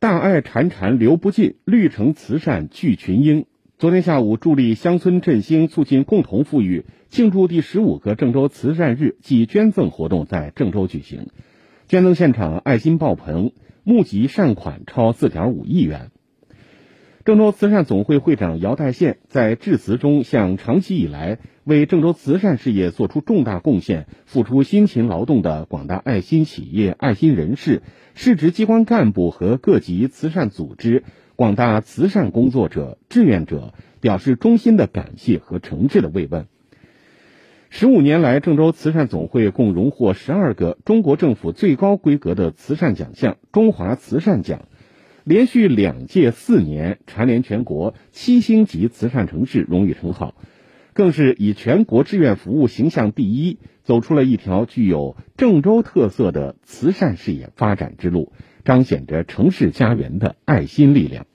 大爱潺潺流不尽，绿城慈善聚群英。昨天下午，助力乡村振兴、促进共同富裕，庆祝第十五个郑州慈善日暨捐赠活动在郑州举行。捐赠现场爱心爆棚，募集善款超四点五亿元。郑州慈善总会会长姚代宪在致辞中向长期以来为郑州慈善事业做出重大贡献、付出辛勤劳动的广大爱心企业、爱心人士、市直机关干部和各级慈善组织、广大慈善工作者、志愿者表示衷心的感谢和诚挚的慰问。十五年来，郑州慈善总会共荣获十二个中国政府最高规格的慈善奖项——中华慈善奖。连续两届四年蝉联全国七星级慈善城市荣誉称号，更是以全国志愿服务形象第一，走出了一条具有郑州特色的慈善事业发展之路，彰显着城市家园的爱心力量。